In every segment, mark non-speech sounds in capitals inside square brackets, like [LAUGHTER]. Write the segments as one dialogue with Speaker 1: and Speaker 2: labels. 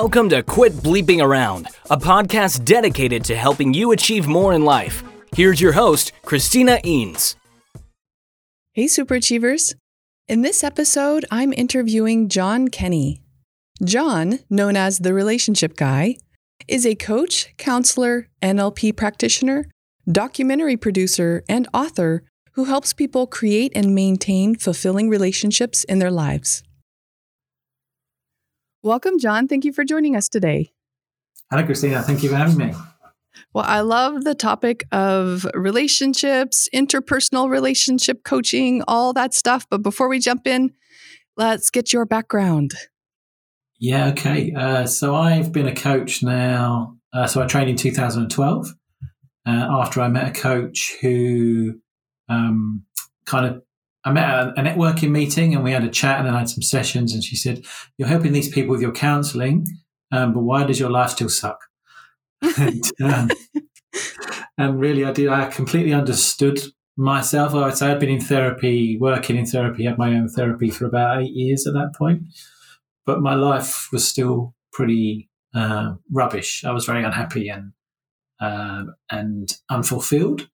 Speaker 1: Welcome to Quit Bleeping Around, a podcast dedicated to helping you achieve more in life. Here's your host, Christina Eanes.
Speaker 2: Hey, super achievers. In this episode, I'm interviewing John Kenny. John, known as the Relationship Guy, is a coach, counselor, NLP practitioner, documentary producer, and author who helps people create and maintain fulfilling relationships in their lives. Welcome, John. Thank you for joining us today.
Speaker 3: Hello, Christina. Thank you for having me.
Speaker 2: Well, I love the topic of relationships, interpersonal relationship coaching, all that stuff. But before we jump in, let's get your background.
Speaker 3: Yeah, okay. Uh, so I've been a coach now. Uh, so I trained in 2012 uh, after I met a coach who um, kind of I met at a networking meeting and we had a chat and then I had some sessions. And she said, You're helping these people with your counseling, um, but why does your life still suck? and, [LAUGHS] um, and, really, I did, I completely understood myself. I would say I'd been in therapy, working in therapy, had my own therapy for about eight years at that point. But my life was still pretty uh, rubbish. I was very unhappy and uh, and unfulfilled.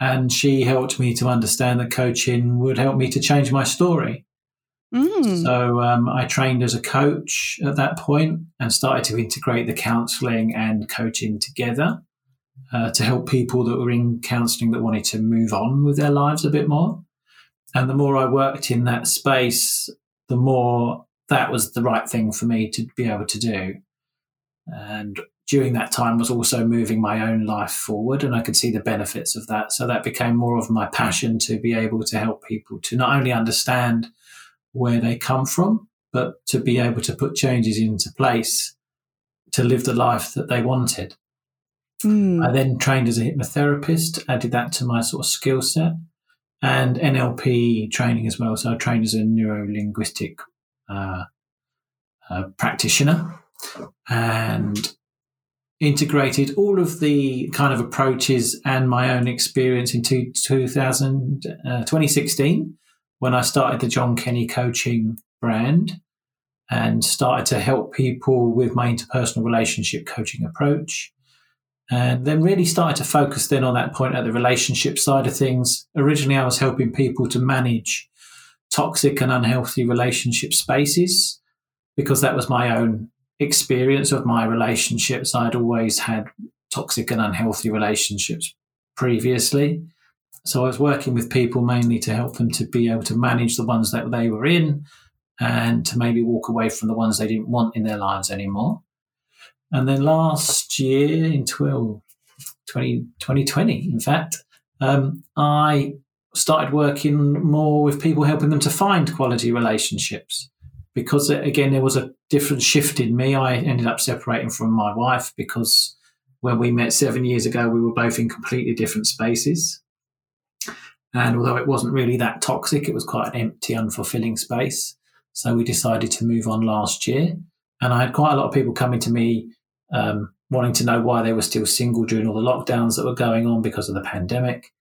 Speaker 3: And she helped me to understand that coaching would help me to change my story. Mm. So um, I trained as a coach at that point and started to integrate the counseling and coaching together uh, to help people that were in counseling that wanted to move on with their lives a bit more. And the more I worked in that space, the more that was the right thing for me to be able to do. And during that time was also moving my own life forward and I could see the benefits of that. So that became more of my passion to be able to help people to not only understand where they come from, but to be able to put changes into place to live the life that they wanted. Mm. I then trained as a hypnotherapist, added that to my sort of skill set and NLP training as well. So I trained as a neuro linguistic uh, uh, practitioner and integrated all of the kind of approaches and my own experience in 2000, uh, 2016 when I started the John Kenny coaching brand and started to help people with my interpersonal relationship coaching approach. And then really started to focus then on that point at the relationship side of things. Originally, I was helping people to manage toxic and unhealthy relationship spaces because that was my own experience of my relationships. I'd always had toxic and unhealthy relationships previously. So I was working with people mainly to help them to be able to manage the ones that they were in and to maybe walk away from the ones they didn't want in their lives anymore. And then last year in 12, 20, 2020, in fact, um, I started working more with people, helping them to find quality relationships because uh, again there was a different shift in me. I ended up separating from my wife because when we met seven years ago, we were both in completely different spaces. And although it wasn't really that toxic, it was quite an empty, unfulfilling space. So we decided to move on last year. And I had quite a lot of people coming to me um, wanting to know why they were still single during all the lockdowns that were going on because of the pandemic.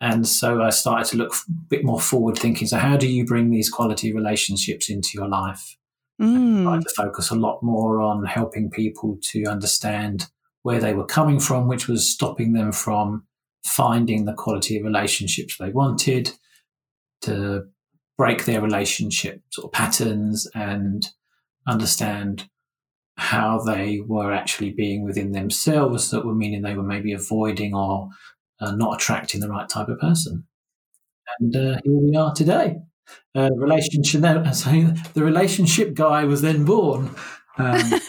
Speaker 3: And so I started to look a bit more forward thinking. So, how do you bring these quality relationships into your life? Mm. I tried to focus a lot more on helping people to understand where they were coming from, which was stopping them from finding the quality of relationships they wanted, to break their relationship sort of patterns and understand how they were actually being within themselves that were meaning they were maybe avoiding or uh, not attracting the right type of person. And uh, here we are today. Uh, relationship. [LAUGHS] So the relationship guy was then born. Um, [LAUGHS]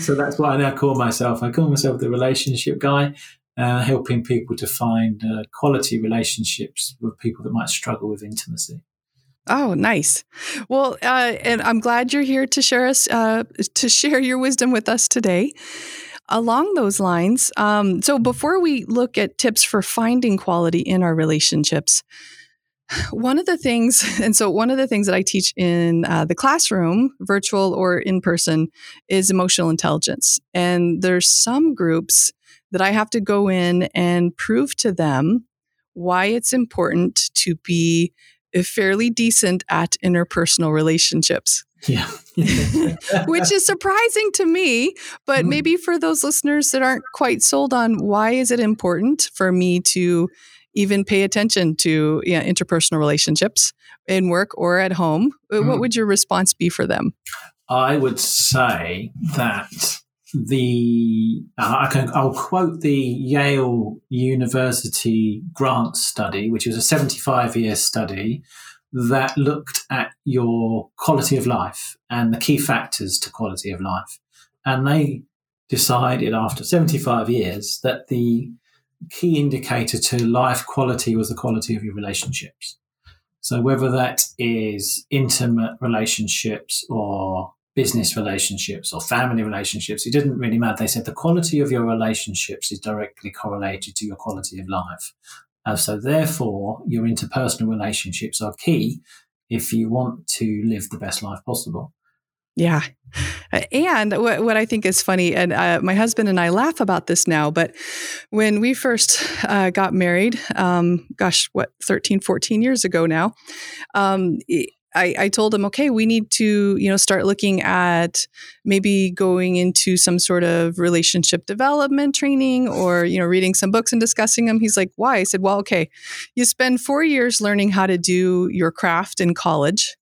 Speaker 3: so that's what I now call myself. I call myself the relationship guy, uh, helping people to find uh, quality relationships with people that might struggle with intimacy.
Speaker 2: Oh, nice. Well, uh, and I'm glad you're here to share us uh, to share your wisdom with us today along those lines, um, so before we look at tips for finding quality in our relationships, one of the things, [LAUGHS] and so one of the things that I teach in uh, the classroom, virtual or in person, is emotional intelligence. And there's some groups that I have to go in and prove to them why it's important to be fairly decent at interpersonal relationships.
Speaker 3: Yeah. [LAUGHS]
Speaker 2: Which is surprising to me, but mm. maybe for those listeners that aren't quite sold on why is it important for me to even pay attention to interpersonal relationships in work or at home, mm. what would your response be for them?
Speaker 3: I would say that the uh, I can I'll quote the Yale University grant study, which was a 75 year study that looked at your quality of life and the key factors to quality of life. And they decided after 75 years that the key indicator to life quality was the quality of your relationships. So whether that is intimate relationships or business relationships or family relationships, it didn't really matter. They said the quality of your relationships is directly correlated to your quality of life. Uh, so therefore, your interpersonal relationships are key if you want to live the best life possible.
Speaker 2: Yeah. And what, what I think is funny, and uh, my husband and I laugh about this now, but when we first uh, got married, um, gosh, what, 13, 14 years ago now, um, I, I told him, okay, we need to, you know, start looking at maybe going into some sort of relationship development training or, you know, reading some books and discussing them. He's like, why? I said, well, okay, you spend four years learning how to do your craft in college,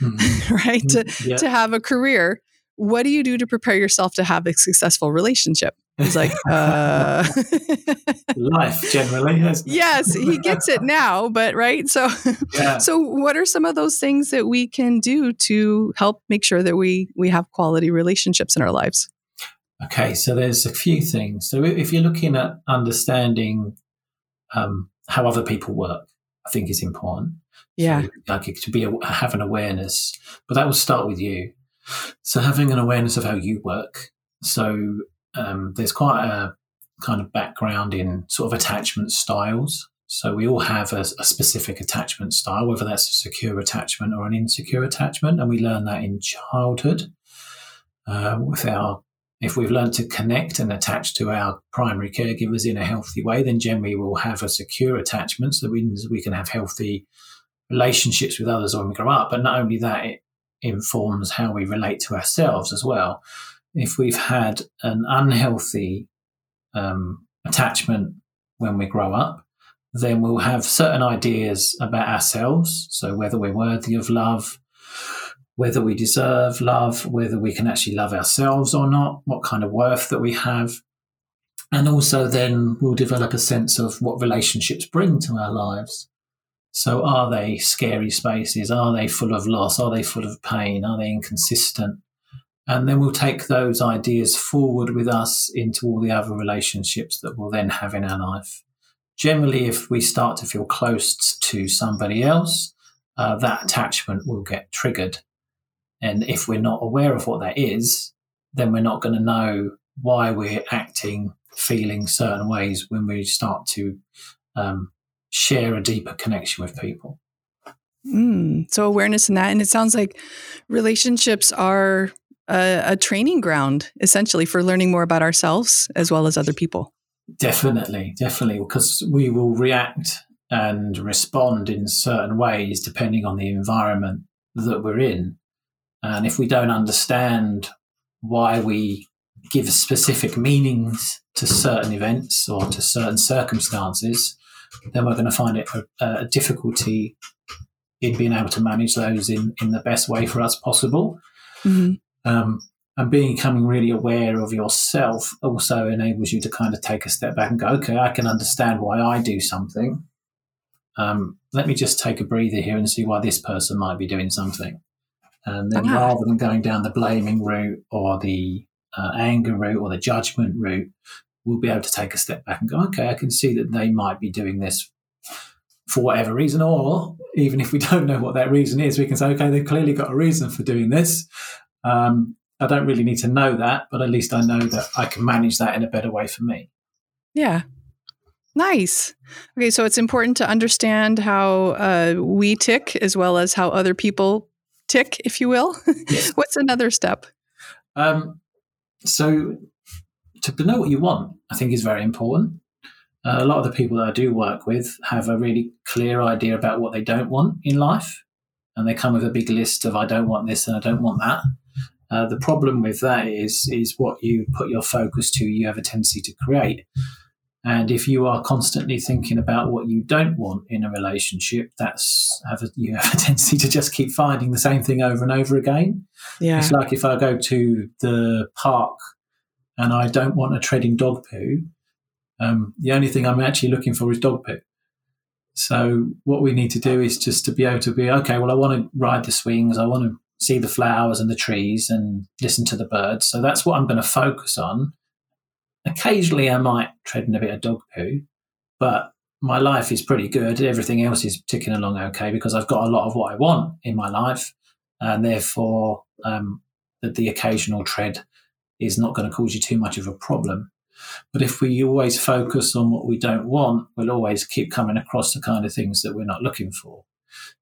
Speaker 2: mm-hmm. [LAUGHS] right? Mm-hmm. To, yeah. to have a career. What do you do to prepare yourself to have a successful relationship? He's like, uh... [LAUGHS]
Speaker 3: life generally.
Speaker 2: yes, he gets it [LAUGHS] now, but right. So, yeah. so what are some of those things that we can do to help make sure that we we have quality relationships in our lives?
Speaker 3: Okay, so there's a few things. So if you're looking at understanding um, how other people work, I think is important.
Speaker 2: Yeah,
Speaker 3: so, like to be a, have an awareness, but that will start with you. So having an awareness of how you work. So um, there's quite a kind of background in sort of attachment styles. So we all have a, a, specific attachment style, whether that's a secure attachment or an insecure attachment, and we learn that in childhood. Uh, with our, if we've learned to connect and attach to our primary caregivers in a healthy way, then generally we'll have a secure attachment, so we we can have healthy relationships with others when we grow up. But not only that, it informs how we relate to ourselves as well if we've had an unhealthy um, attachment when we grow up, then we'll have certain ideas about ourselves. So whether we're worthy of love, whether we deserve love, whether we can actually love ourselves or not, what kind of worth that we have. And also then we'll develop a sense of what relationships bring to our lives. So are they scary spaces? Are they full of loss? Are they full of pain? Are they inconsistent? And then we'll take those ideas forward with us into all the other relationships that we'll then have in our life. Generally, if we start to feel close to somebody else, uh, that attachment will get triggered. And if we're not aware of what that is, then we're not going to know why we're acting, feeling certain ways when we start to um, share a deeper connection with people.
Speaker 2: Mm, so awareness in that, and it sounds like relationships are a, a training ground essentially for learning more about ourselves as well as other people.
Speaker 3: Definitely, definitely, because we will react and respond in certain ways depending on the environment that we're in. And if we don't understand why we give specific meanings to certain events or to certain circumstances, then we're going to find it a, a difficulty in being able to manage those in, in the best way for us possible. Mm-hmm. Um, and becoming really aware of yourself also enables you to kind of take a step back and go, okay, I can understand why I do something. Um, let me just take a breather here and see why this person might be doing something. And then rather than going down the blaming route or the uh, anger route or the judgment route, we'll be able to take a step back and go, okay, I can see that they might be doing this for whatever reason, or even if we [LAUGHS] don't know what that reason is, we can say, okay, they've clearly got a reason for doing this. Um, I don't really need to know that, but at least I know that I can manage that in a better way for me.
Speaker 2: Yeah. Nice. Okay, so it's important to understand how uh, we tick as well as how other people tick, if you will. Yes. [LAUGHS] What's another step?
Speaker 3: Um, so, to know what you want, I think, is very important. Uh, a lot of the people that I do work with have a really clear idea about what they don't want in life. and they come with a big list of I don't want this and I don't want that. Uh, the problem with that is is what you put your focus to. You have a tendency to create, and if you are constantly thinking about what you don't want in a relationship, that's have a, you have a [LAUGHS] tendency to just keep finding the same thing over and over again.
Speaker 2: Yeah,
Speaker 3: it's like if I go to the park and I don't want a treading dog poo, um, the only thing I'm actually looking for is dog poo. So what we need to do is just to be able to be okay. Well, I want to ride the swings. I want to see the flowers and the trees and listen to the birds. So that's what I'm going to focus on. Occasionally, I might tread in a bit of dog poo, but my life is pretty good. Everything else is ticking along okay because I've got a lot of what I want in my life, and therefore, um, the, the occasional tread is not going to cause you too much of a problem. But if we always focus on what we don't want, we'll always keep coming across the kind of things that we're not looking for.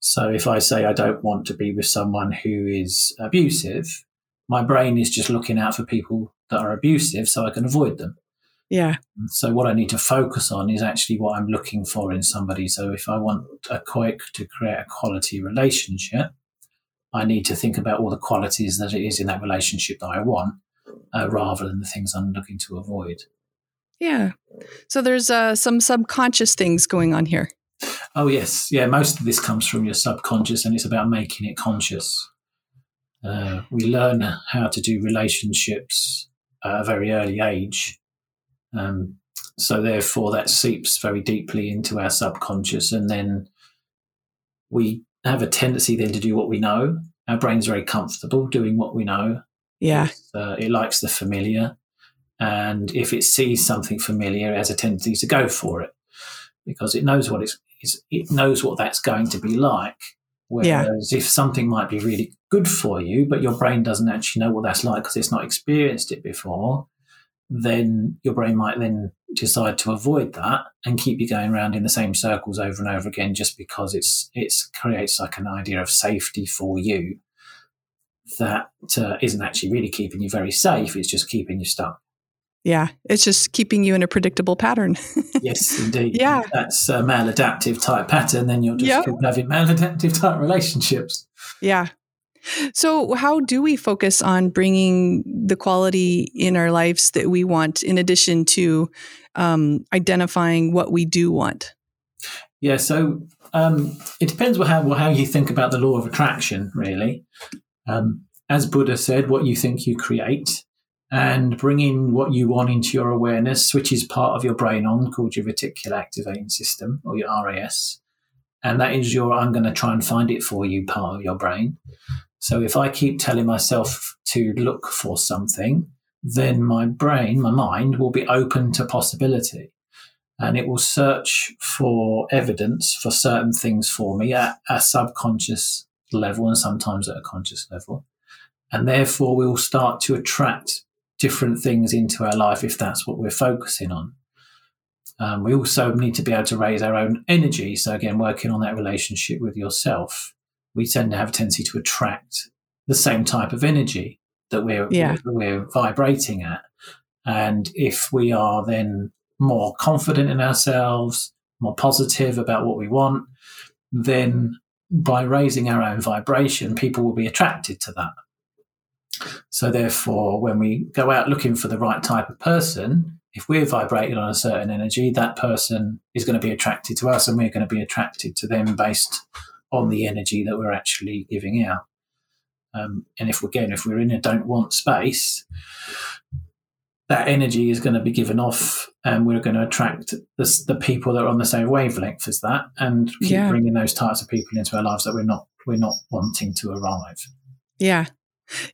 Speaker 3: So if I say I don't want to be with someone who is abusive, my brain is just looking out for people that are abusive so I can avoid them.
Speaker 2: Yeah.
Speaker 3: So what I need to focus on is actually what I'm looking for in somebody. So if I want a quick to create a quality relationship, I need to think about all the qualities that it is in that relationship that I want uh, rather than the things I'm looking to avoid.
Speaker 2: Yeah. So there's uh, some subconscious things going on here.
Speaker 3: Oh, yes. Yeah, most of this comes from your subconscious and it's about making it conscious. Uh, we learn how to do relationships at a very early age. Um, so, therefore, that seeps very deeply into our subconscious. And then we have a tendency then to do what we know. Our brain's very comfortable doing what we know.
Speaker 2: Yeah.
Speaker 3: Uh, it likes the familiar. And if it sees something familiar, it has a tendency to go for it because it knows what it's, it knows what that's going to be like. Whereas yeah. if something might be really good for you, but your brain doesn't actually know what that's like because it's not experienced it before, then your brain might then decide to avoid that and keep you going around in the same circles over and over again just because it's it's creates like an idea of safety for you that uh, not actually really keeping you very safe. It's just keeping you stuck.
Speaker 2: Yeah, it's just keeping you in a predictable pattern. [LAUGHS]
Speaker 3: yes, indeed.
Speaker 2: Yeah.
Speaker 3: That's a maladaptive type pattern. Then you'll just yep. keep having maladaptive type relationships.
Speaker 2: Yeah. So, how do we focus on bringing the quality in our lives that we want, in addition to um, identifying what we do want?
Speaker 3: Yeah, so um, it depends how, how you think about the law of attraction, really. Um, as Buddha said, what you think you create, and bringing what you want into your awareness switches part of your brain on called your reticular activating system or your RAS. And that is your I'm going to try and find it for you part of your brain. So if I keep telling myself to look for something, then my brain, my mind will be open to possibility and it will search for evidence for certain things for me at a subconscious level and sometimes at a conscious level. And therefore, we'll start to attract different things into our life if that's what we're focusing on. Um, we also need to be able to raise our own energy. So, again, working on that relationship with yourself, we tend to have a tendency to attract the same type of energy that we're, yeah. we're vibrating at. And if we are then more confident in ourselves, more positive about what we want, then by raising our own vibration, people will be attracted to that. So, therefore, when we go out looking for the right type of person, if we're vibrating on a certain energy, that person is going to be attracted to us and we're going to be attracted to them based on the energy that we're actually giving out. Um, and if again, if we're in a don't want space, that energy is going to be given off and we're going to attract the, the people that are on the same wavelength as that and keep yeah. bringing those types of people into our lives that we're not we're not wanting to arrive.
Speaker 2: Yeah.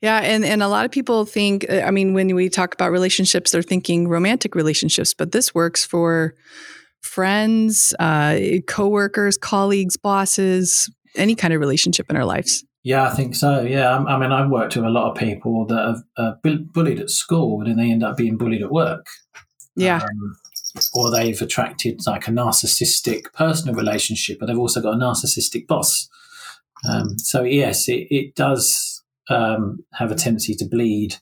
Speaker 2: Yeah and and a lot of people think uh, i mean when we talk about relationships they're thinking romantic relationships but this works for friends uh coworkers colleagues bosses any kind of relationship in our lives
Speaker 3: yeah, I think so. Yeah, I, I mean, I've worked with a lot of people that have uh, bullied at school and they end up being bullied at work.
Speaker 2: Yeah. Um,
Speaker 3: or they've attracted like a narcissistic personal relationship, but they've also got a narcissistic boss. Um, so yes, it, it does um, have a tendency to bleed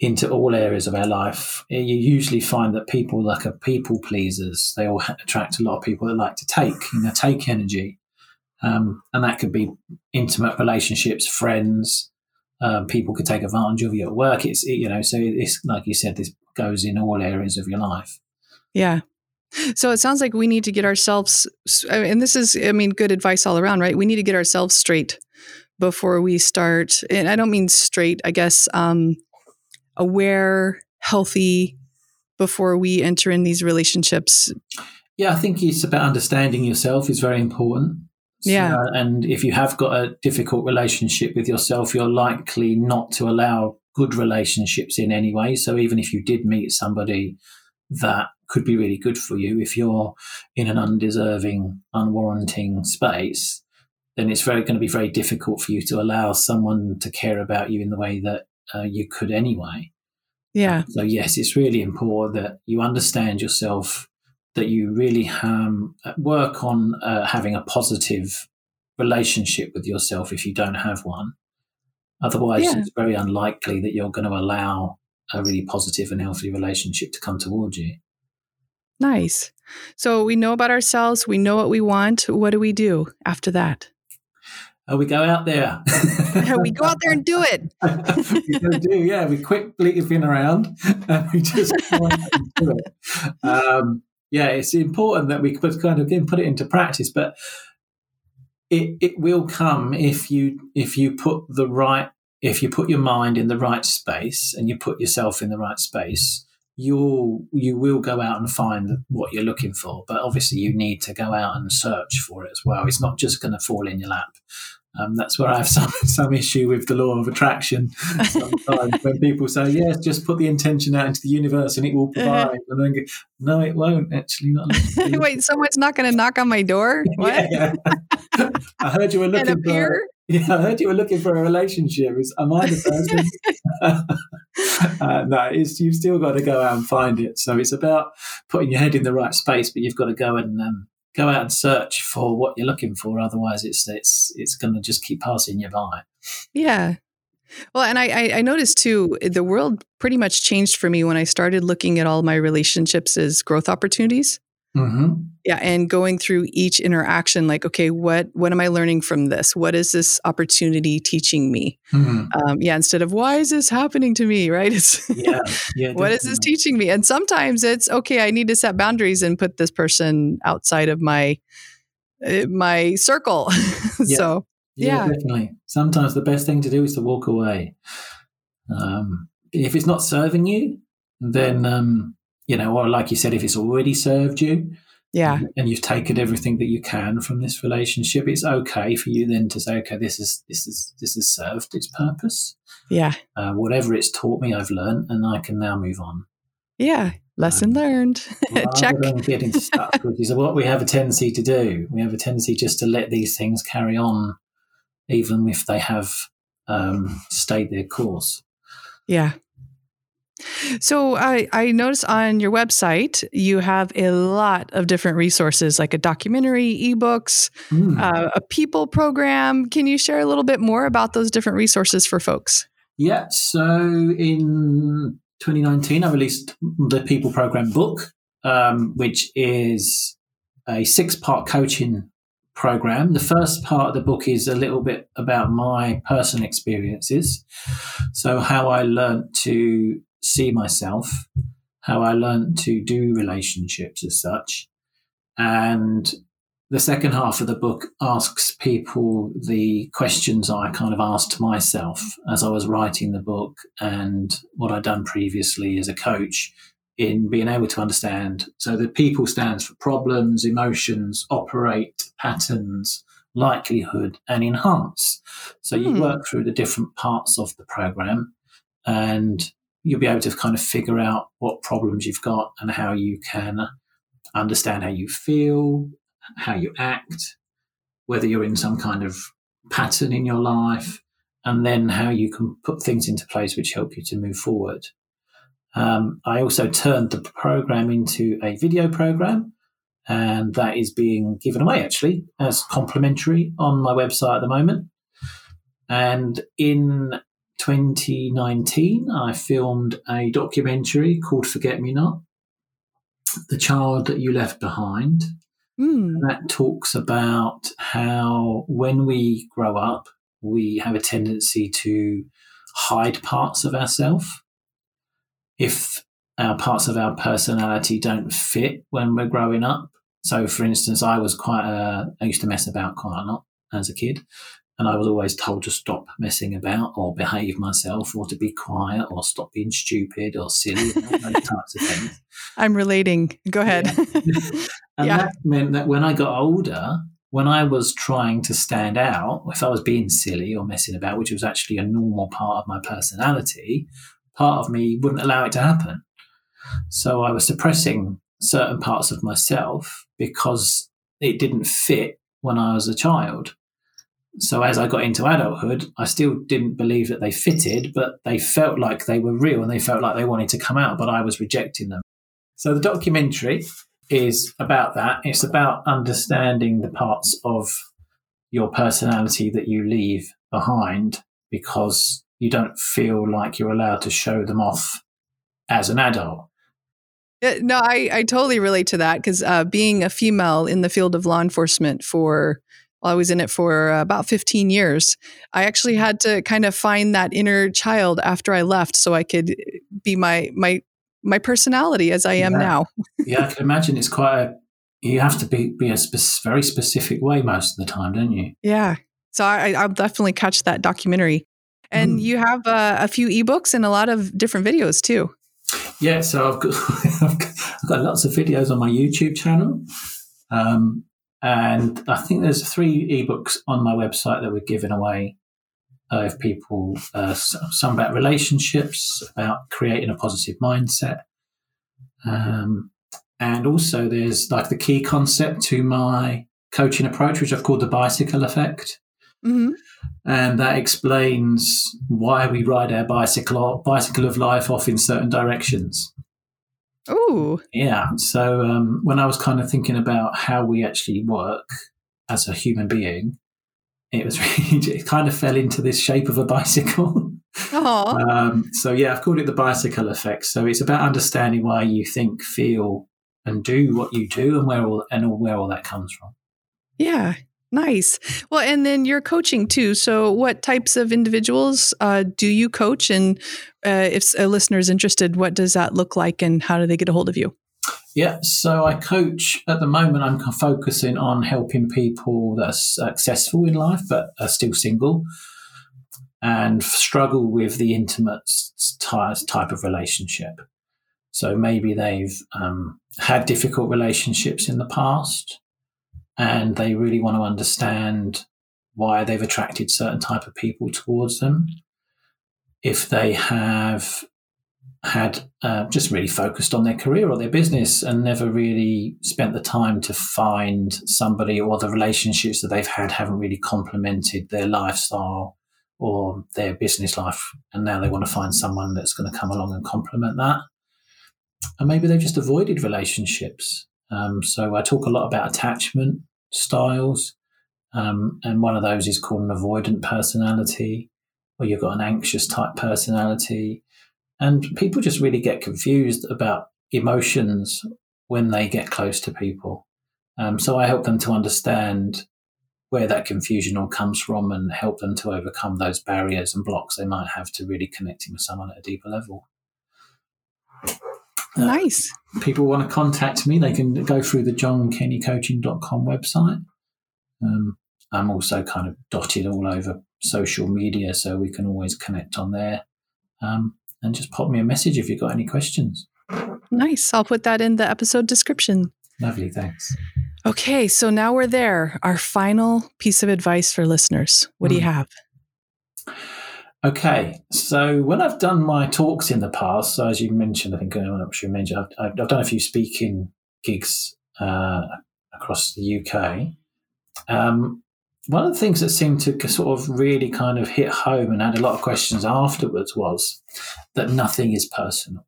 Speaker 3: into all areas of our life. You usually find that people like are people pleasers. They all attract a lot of people that like to take, you know, take energy. Um, and that could be intimate relationships, friends. Um, people could take advantage of you at work. It's you know, so it's like you said, this goes in all areas of your life.
Speaker 2: Yeah. So it sounds like we need to get ourselves, and this is, I mean, good advice all around, right? We need to get ourselves straight before we start. And I don't mean straight, I guess, um, aware, healthy before we enter in these relationships.
Speaker 3: Yeah, I think it's about understanding yourself is very important.
Speaker 2: So, yeah.
Speaker 3: and if you have got a difficult relationship with yourself, you're likely not to allow good relationships in anyway. So even if you did meet somebody that could be really good for you, if you're in an undeserving, unwarranting space, then it's very going to be very difficult for you to allow someone to care about you in the way that uh, you could anyway.
Speaker 2: Yeah.
Speaker 3: So yes, it's really important that you understand yourself, that you really um, work on uh, having a positive relationship with yourself if you don't have one. Otherwise, yeah. it's very unlikely that you're going to allow a really positive and healthy relationship to come towards you.
Speaker 2: Nice. So we know about ourselves. We know what we want. What do we do after that?
Speaker 3: Uh, we go out there. [LAUGHS]
Speaker 2: we go out there and do it. [LAUGHS]
Speaker 3: we do, yeah. We quit bleeping around and we just do it. [LAUGHS] Um, yeah, it's important that we put kind of again put it into practice, but it it will come if you if you put the right if you put your mind in the right space and you put yourself in the right space you'll you will go out and find what you're looking for. But obviously you need to go out and search for it as well. It's not just going to fall in your lap um, that's where I have [LAUGHS] some some issue with the law of attraction. Sometimes when people say, "Yes, just put the intention out into the universe and it will uh-huh. provide," and then go, "No, it won't. Actually, not." [LAUGHS]
Speaker 2: Wait, someone's not going to knock on my door? [LAUGHS] What?
Speaker 3: yeah. I heard you were looking for. Yeah, I heard you were looking for a relationship. Is, am I the person? uh, no, it's, you've still got to go out and find it. So it's about putting your head in the right space, but you've got to go and um, go out and search for what you're looking for. Otherwise, it's it's it's going to just keep passing you by.
Speaker 2: Yeah. Well, and I, I noticed too, the world pretty much changed for me when I started looking at all my relationships as growth opportunities.
Speaker 3: Mm-hmm.
Speaker 2: Yeah, and going through each interaction, like, okay, what what am I learning from this? What is this opportunity teaching me?
Speaker 3: Mm-hmm.
Speaker 2: Um, yeah, instead of why is this happening to me? [LAUGHS] Right? It's
Speaker 3: yeah, yeah. [LAUGHS]
Speaker 2: what is this teaching me? And sometimes it's okay. I need to set boundaries and put this person outside of my uh, my circle. [LAUGHS] Yeah. so
Speaker 3: yeah, yeah, definitely. Sometimes the best thing to do is to walk away. Um, if it's not serving you, then um, you know, or like you said, if it's already served you,
Speaker 2: yeah,
Speaker 3: and you've taken everything that you can from this relationship, it's okay for you then to say, okay, this is this is this has served its purpose.
Speaker 2: Yeah,
Speaker 3: uh, whatever it's taught me, I've learned, and I can now move on.
Speaker 2: Yeah, lesson um, learned. [LAUGHS] Check.
Speaker 3: getting stuck, [LAUGHS] which is what we have a tendency to do. We have a tendency just to let these things carry on, even if they have um, stayed their course.
Speaker 2: Yeah. So I, I noticed on your website you have a lot of different resources, like a documentary, ebooks, mm. uh, a people program. Can you share a little bit more about those different resources for folks?
Speaker 3: Yeah. So in 2019, I released the People Program book, um, which is a six-part coaching program. The first part of the book is a little bit about my personal experiences. So, how I learned to see myself, how I learned to do relationships as such. And the second half of the book asks people the questions I kind of asked myself as I was writing the book and what I'd done previously as a coach in being able to understand. So the people stands for problems, emotions, operate, patterns, likelihood, and enhance. So you hmm. work through the different parts of the program and you'll be able to kind of figure out what problems you've got and how you can understand how you feel, how you act, whether you're in some kind of pattern in your life, and then how you can put things into place which help you to move forward. Um, I also turned the program into a video program, and that is being given away actually as complimentary on my website at the moment. And in 2019, I filmed a documentary called Forget Me Not The Child That You Left Behind.
Speaker 2: Mm.
Speaker 3: That talks about how when we grow up, we have a tendency to hide parts of ourselves. If our parts of our personality don't fit when we're growing up. So, for instance, I was quite a, I used to mess about quite a lot as a kid. And I was always told to stop messing about or behave myself or to be quiet or stop being stupid or silly, those types of things. [LAUGHS]
Speaker 2: I'm relating. Go ahead.
Speaker 3: Yeah. [LAUGHS] and
Speaker 2: Yeah.
Speaker 3: that meant that when I got older, when I was trying to stand out, if I was being silly or messing about, which was actually a normal part of my personality, part of me wouldn't allow it to happen. So I was suppressing certain parts of myself because it didn't fit when I was a child. So as I got into adulthood, I still didn't believe that they fitted, but they felt like they were real and they felt like they wanted to come out, but I was rejecting them. So the documentary is about that. It's about understanding the parts of your personality that you leave behind because you don't feel like you're allowed to show them off as an adult.
Speaker 2: No, I, I totally relate to that because uh, being a female in the field of law enforcement for, I was in it for uh, about 15 years. I actually had to kind of find that inner child after I left so I could be my, my, my personality as I am
Speaker 3: Yeah.
Speaker 2: now.
Speaker 3: yeah, I can imagine it's quite a, you have to be, be a spe- very specific way most of the time, don't you?
Speaker 2: Yeah. So I, I'll definitely catch that documentary. And
Speaker 3: Mm.
Speaker 2: you have uh, a few ebooks and a lot of different videos too.
Speaker 3: Yeah, so I've got, [LAUGHS] I've got I've got lots of videos on my YouTube channel. Um, and I think there's three ebooks on my website that we're giving away uh, if people, uh, some about relationships, about creating a positive mindset. Um, and also there's like the key concept to my coaching approach, which I've called the bicycle effect
Speaker 2: hmm
Speaker 3: and that explains why we ride our bicycle bicycle of life off in certain directions.
Speaker 2: Oh,
Speaker 3: Yeah. So um, when I was kind of thinking about how we actually work as a human being, it was [LAUGHS] really it kind of fell into this shape of a bicycle.
Speaker 2: oh, [LAUGHS]
Speaker 3: um, so yeah, I've called it the bicycle effect. So it's about understanding why you think, feel, and do what you do, and where all and where all that comes from.
Speaker 2: yeah. Nice. Well, and then you're coaching too. So, what types of individuals uh, do you coach? And uh, if a listener is interested, what does that look like and how do they get a hold of you?
Speaker 3: Yeah, so I coach at the moment. I'm focusing on helping people that are successful in life but are still single and struggle with the intimate type of relationship. So maybe they've um, had difficult relationships in the past and they really want to understand why they've attracted certain type of people towards them. If they have had uh, just really focused on their career or their business and never really spent the time to find somebody or the relationships that they've had haven't really complemented their lifestyle or their business life. And now they want to find someone that's going to come along and complement that. And maybe they've just avoided relationships. Um, so I talk a lot about attachment styles. Um, and one of those is called an avoidant personality, where you've got an anxious type personality and people just really get confused about emotions when they get close to people. Um, so I help them to understand where that confusion all comes from and help them to overcome those barriers and blocks they might have to really connecting with someone at a deeper level. Uh,
Speaker 2: Nice.
Speaker 3: people want to contact me, they can go through the johnkennycoaching.com website. Um, I'm also kind of dotted all over social media, so we can always connect on there. Um, and just pop me a message if you've got any questions.
Speaker 2: Nice. I'll put that in the episode description.
Speaker 3: Lovely, thanks.
Speaker 2: Okay, so now we're there. Our final piece of advice for listeners. What do you
Speaker 3: Mm.
Speaker 2: have?
Speaker 3: Okay, so when I've done my talks in the past, so as you mentioned, I think uh, I'm sure you mentioned, I've, I've done a few speaking gigs uh, across the UK. Um, one of the things that seemed to sort of really kind of hit home and had a lot of questions afterwards was that nothing is personal.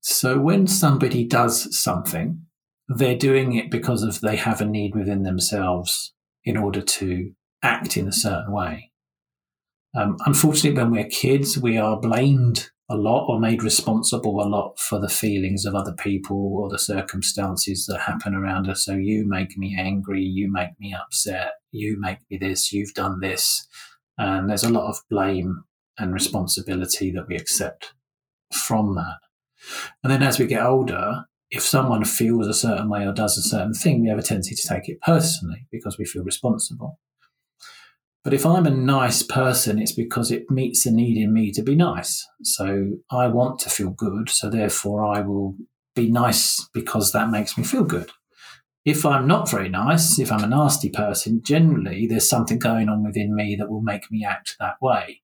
Speaker 3: So when somebody does something, they're doing it because of they have a need within themselves in order to act in a certain way. Um, unfortunately, when we're kids, we are blamed a lot or made responsible a lot for the feelings of other people or the circumstances that happen around us. So you make me angry, you make me upset, you make me this, you've done this. And there's a lot of blame and responsibility that we accept from that. And then as we get older, if someone feels a certain way or does a certain thing, we have a tendency to take it personally because we feel responsible. But if I'm a nice person, it's because it meets a need in me to be nice. So I want to feel good. So therefore, I will be nice because that makes me feel good. If I'm not very nice, if I'm a nasty person, generally there's something going on within me that will make me act that way.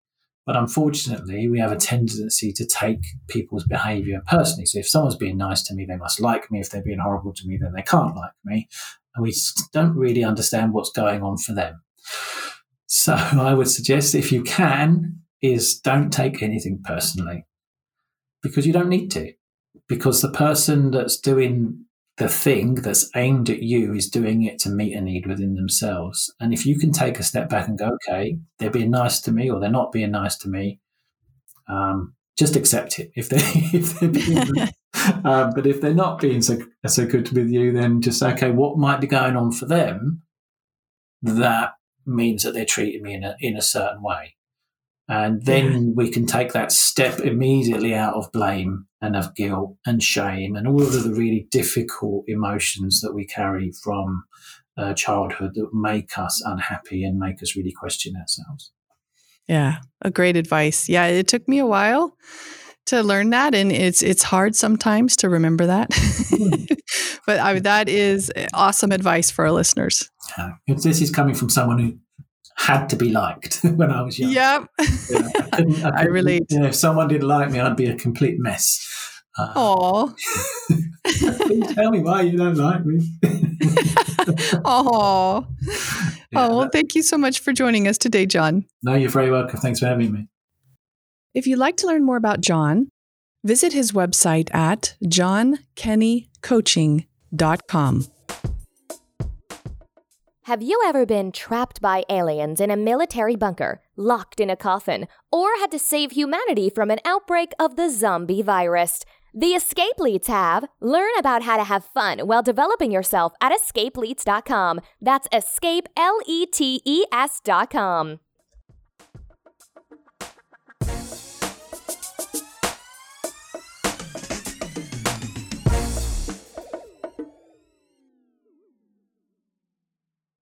Speaker 3: But unfortunately, we have a tendency to take people's behavior personally. So if someone's being nice to me, they must like me. If they're being horrible to me, then they can't like me. And we don't really understand what's going on for them. So [LAUGHS] I would suggest if you can, is don't take anything personally because you don't need to. Because the person that's doing the thing that's aimed at you is doing it to meet a need within themselves. And if you can take a step back and go, okay, they're being nice to me or they're not being nice to me, um, just accept it. If they [LAUGHS] if they're being, [LAUGHS] um, but if they're not being so so good with you, then just say, okay, what might be going on for them that means that they're treating me in a, in a certain way. And then we can take that step immediately out of blame and of guilt and shame and all of the really difficult emotions that we carry from uh, childhood that make us unhappy and make us really question ourselves.
Speaker 2: Yeah, a great advice. Yeah, it took me a while to learn that, and it's it's hard sometimes to remember that. Mm. [LAUGHS] but I, that is awesome advice for our listeners.
Speaker 3: Yeah. This is coming from someone who had to be liked [LAUGHS] when I was young.
Speaker 2: Yep.
Speaker 3: Yeah, I, couldn't, I, [LAUGHS] couldn't,
Speaker 2: I relate.
Speaker 3: You know, if someone didn't like me, I'd be a complete mess.
Speaker 2: Oh.
Speaker 3: Please tell me why you don't like me.
Speaker 2: Oh.
Speaker 3: Yeah,
Speaker 2: oh, well,
Speaker 3: that-
Speaker 2: thank you so much for joining us today, John.
Speaker 3: no, you're very welcome. Thanks for having me.
Speaker 2: If you'd like to learn more about John, visit his website at johnkennycoaching.com.
Speaker 4: Have you ever been trapped by aliens in a military bunker, locked in a coffin, or had to save humanity from an outbreak of the zombie virus? The Escape Leads have. Learn about how to have fun while developing yourself at escapeleads.com. That's escape, L E T E S.com.